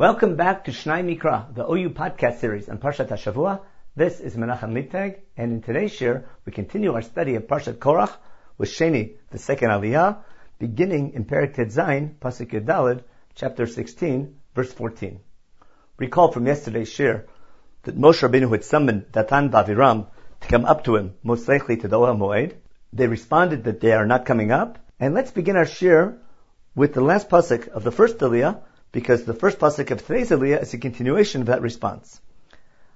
Welcome back to Shnai Mikra, the OU podcast series on Parshat HaShavua. This is Menachem Leibtag, and in today's share, we continue our study of Parshat Korach with Sheni, the second Aliyah, beginning in Perek Tet Zayin, Pasuk Yud Daled, chapter 16, verse 14. Recall from yesterday's share that Moshe Rabbeinu had summoned Datan Baviram to come up to him, most likely to the Ohel Moed. They responded that they are not coming up, and let's begin our share with the last pasuk of the first Aliyah, because the first pasuk of today's Aliyah is a continuation of that response.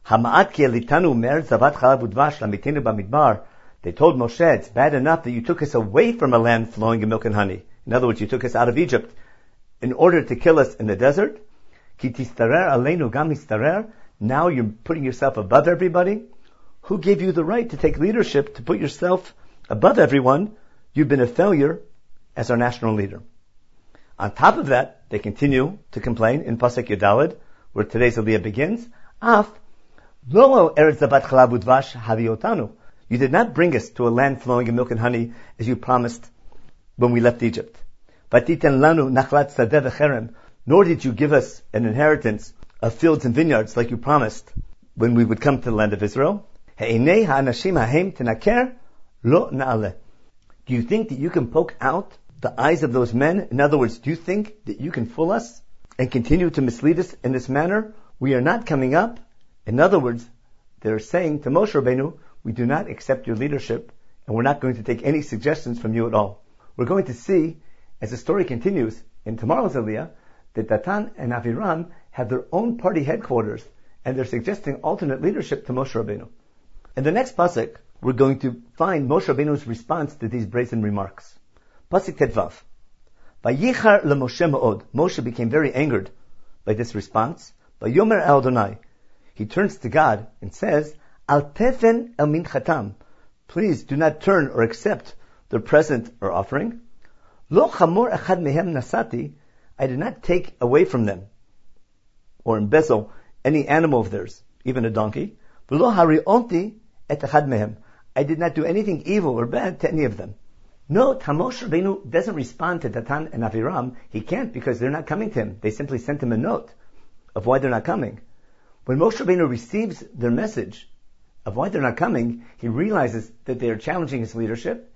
Hama'at ki elitanu mer zavat chalav udvash bamidbar. They told Moshe, it's bad enough that you took us away from a land flowing in milk and honey. In other words, you took us out of Egypt in order to kill us in the desert. Ki tistarer aleinu gam istarer. Now you're putting yourself above everybody. Who gave you the right to take leadership, to put yourself above everyone? You've been a failure as our national leader. On top of that, they continue to complain in Pasuk Yud Daled, where today's Aliyah begins. Af, lo eretz zabat chalav udvash haviotanu. You did not bring us to a land flowing in milk and honey as you promised when we left Egypt. Vatiten lanu nachlat sadeh v'cherem. Nor did you give us an inheritance of fields and vineyards like you promised when we would come to the land of Israel. He'enei ha'anashim ha'hem tenaker lo na'aleh. Do you think that you can poke out the eyes of those men? In other words, do you think that you can fool us and continue to mislead us in this manner? We are not coming up. In other words, they're saying to Moshe Rabbeinu, we do not accept your leadership and we're not going to take any suggestions from you at all. We're going to see, as the story continues in tomorrow's Aliyah, that Datan and Aviram have their own party headquarters and they're suggesting alternate leadership to Moshe Rabbeinu. In the next pasuk, we're going to find Moshe Rabbeinu's response to these brazen remarks. Pasuk Tetvav. Vayichar leMoshe Ma'od. Moshe became very angered by this response. Vayomer El Adonai. He turns to God and says, Al tefen el minchatam. Please do not turn or accept their present or offering. Lo chamor echad mehem nasati. I did not take away from them or embezzle any animal of theirs, even a donkey. V'lo harionti et echad mehem. I did not do anything evil or bad to any of them. No, Tamosh Rabbeinu doesn't respond to Datan and Aviram. He can't because they're not coming to him. They simply sent him a note of why they're not coming. When Moshe Rabbeinu receives their message of why they're not coming, he realizes that they are challenging his leadership.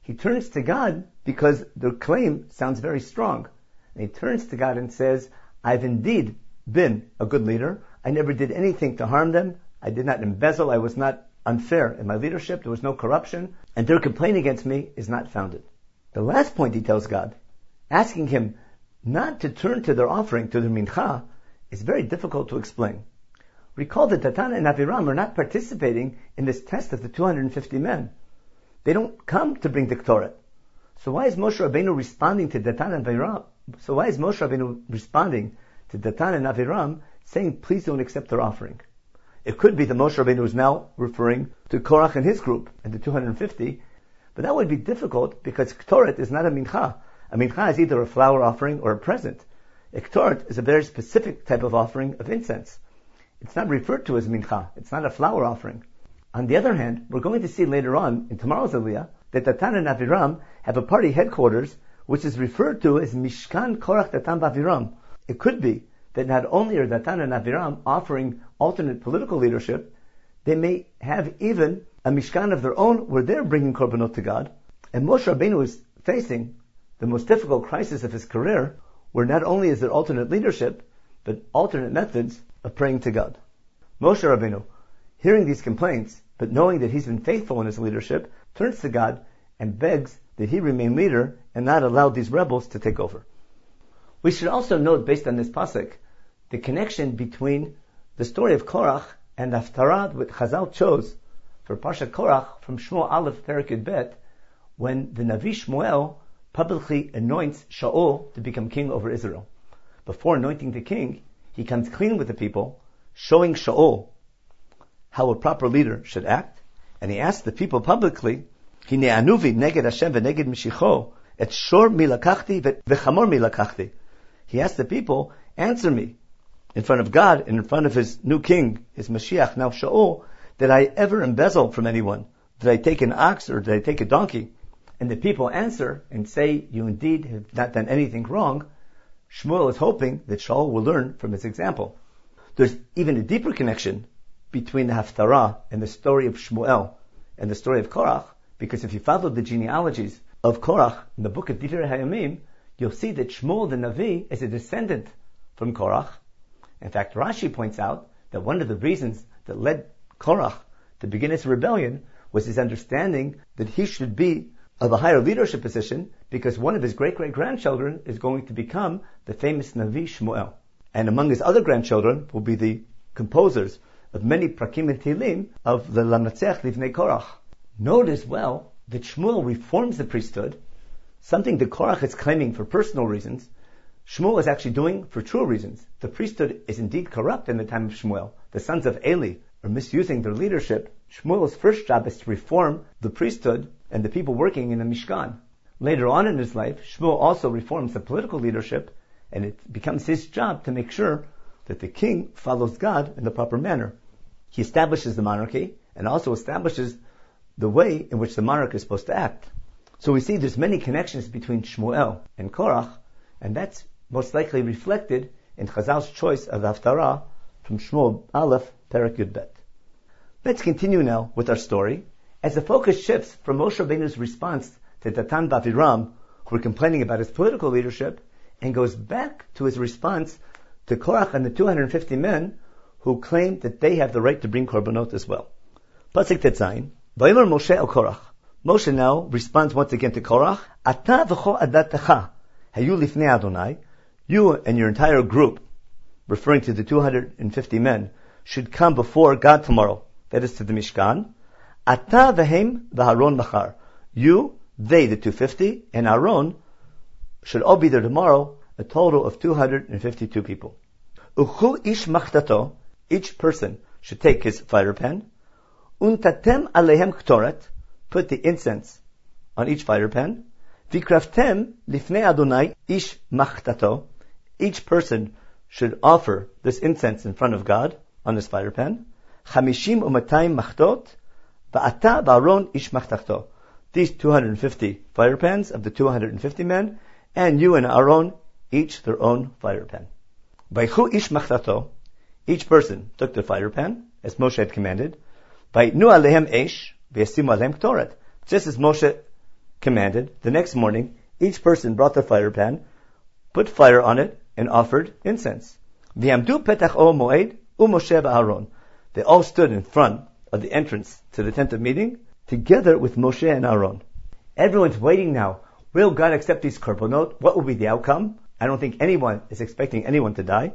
He turns to God because their claim sounds very strong. And he turns to God and says, I've indeed been a good leader. I never did anything to harm them. I did not embezzle. I was not unfair in my leadership. There was no corruption, and their complaint against me is not founded. The last point he tells God, asking him not to turn to their offering, to their mincha, is very difficult to explain. Recall that Datan and Aviram are not participating in this test of the 250 men. They don't come to bring the ktoret. So why is Moshe Rabbeinu responding to Datan and Aviram? So why is Moshe Rabbeinu responding to Datan and Aviram saying, please don't accept their offering? It could be that Moshe Rabbeinu is now referring to Korach and his group and the 250, but that would be difficult because Ktoret is not a mincha. A mincha is either a flour offering or a present. A Ktoret is a very specific type of offering of incense. It's not referred to as mincha. It's not a flour offering. On the other hand, we're going to see later on in tomorrow's Aliyah that Datan and Aviram have a party headquarters which is referred to as Mishkan Korach Datan Aviram. It could be that not only are Datan and Aviram offering alternate political leadership, they may have even a Mishkan of their own where they're bringing korbanot to God. And Moshe Rabbeinu is facing the most difficult crisis of his career, where not only is there alternate leadership, but alternate methods of praying to God. Moshe Rabbeinu, hearing these complaints, but knowing that he's been faithful in his leadership, turns to God and begs that he remain leader and not allow these rebels to take over. We should also note, based on this pasuk, the connection between the story of Korach and the Haftarah Chazal chose for Parshat Korach from Shmuel Aleph Perik Bet, when the Navi Shmuel publicly anoints Shaul to become king over Israel. Before anointing the king, he comes clean with the people, showing Shaul how a proper leader should act, and he asks the people publicly, Hine anuvi neged Hashem v'neged mishicho, et shor milakachti v'chamor milakachti. He asked the people, answer me, in front of God and in front of his new king, his Mashiach, now Shaul, did I ever embezzle from anyone? Did I take an ox or did I take a donkey? And the people answer and say, you indeed have not done anything wrong. Shmuel is hoping that Shaul will learn from his example. There's even a deeper connection between the Haftarah and the story of Shmuel and the story of Korach, because if you follow the genealogies of Korach in the book of Divrei Hayamim, you'll see that Shmuel the Navi is a descendant from Korach. In fact, Rashi points out that one of the reasons that led Korach to begin his rebellion was his understanding that he should be of a higher leadership position because one of his great great grandchildren is going to become the famous Navi Shmuel. And among his other grandchildren will be the composers of many prakim and Tehillim of the Lamenatzeach Livnei Korach. Note as well that Shmuel reforms the priesthood, something that Korach is claiming for personal reasons. Shmuel is actually doing for true reasons. The priesthood is indeed corrupt in the time of Shmuel. The sons of Eli are misusing their leadership. Shmuel's first job is to reform the priesthood and the people working in the Mishkan. Later on in his life, Shmuel also reforms the political leadership, and it becomes his job to make sure that the king follows God in the proper manner. He establishes the monarchy and also establishes the way in which the monarch is supposed to act. So we see there's many connections between Shmuel and Korach, and that's most likely reflected in Chazal's choice of Haftarah from Shmuel Aleph, Perak Yud Bet. Let's continue now with our story as the focus shifts from Moshe Rabbeinu's response to Datan Baviram, who were complaining about his political leadership, and goes back to his response to Korach and the 250 men who claim that they have the right to bring korbanot as well. Pasuk Tet Zayin, Vayomer Moshe El Korach. Moshe now responds once again to Korach, Ata v'cho adatecha, hayu lifnei Adonai, you and your entire group, referring to the 250 men, should come before God tomorrow, that is to the Mishkan, Ata v'hem v'haron machar. You, they, the 250, and Aaron should all be there tomorrow, a total of 252 people. Uchu ish machtato, each person should take his fire pan. Untatem alehem ktoret, put the incense on each fire pan. Vikraftem lifnei Adonai ish machtato, each person should offer this incense in front of God on this fire pan. Chamishim umatayim machtot, Va'ata va'aron ish machtachto. These 250 fire pans of the 250 men, and you and Aaron, each their own fire pan. Vaychu ish machtato. Each person took their fire pan, as Moshe had commanded. Vaynu alehem esh, v'yasimu alehem ktoret. Just as Moshe commanded, the next morning, each person brought their fire pan, put fire on it, and offered incense. V'yamdu petach o moed, u'Moshe v'Aaron. They all stood in front of the entrance to the tent of meeting, together with Moshe and Aaron. Everyone's waiting now. Will God accept these korbanot? What will be the outcome? I don't think anyone is expecting anyone to die.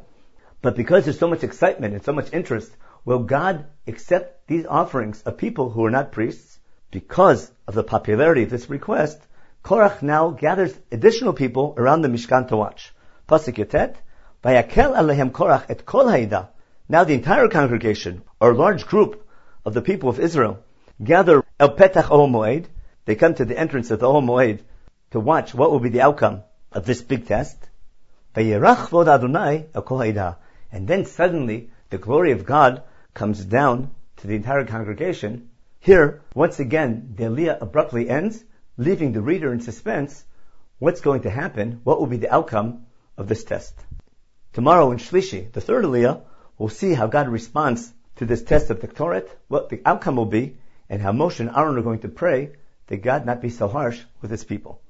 But because there's so much excitement and so much interest, will God accept these offerings of people who are not priests? Because of the popularity of this request, Korach now gathers additional people around the Mishkan to watch. Pasuk Yud Tet, Vayakel alehem Korach et kol haida. Now the entire congregation, or large group of the people of Israel gather El Petach Ohel Moed. They come to the entrance of the Ohel Moed to watch what will be the outcome of this big test. And then suddenly the glory of God comes down to the entire congregation. Here, once again, the Aliyah abruptly ends, leaving the reader in suspense. What's going to happen? What will be the outcome of this test? Tomorrow in Shlishi, the third Aliyah, we'll see how God responds to this test of the ktoret, what the outcome will be, and how Moshe and Aaron are going to pray that God not be so harsh with his people.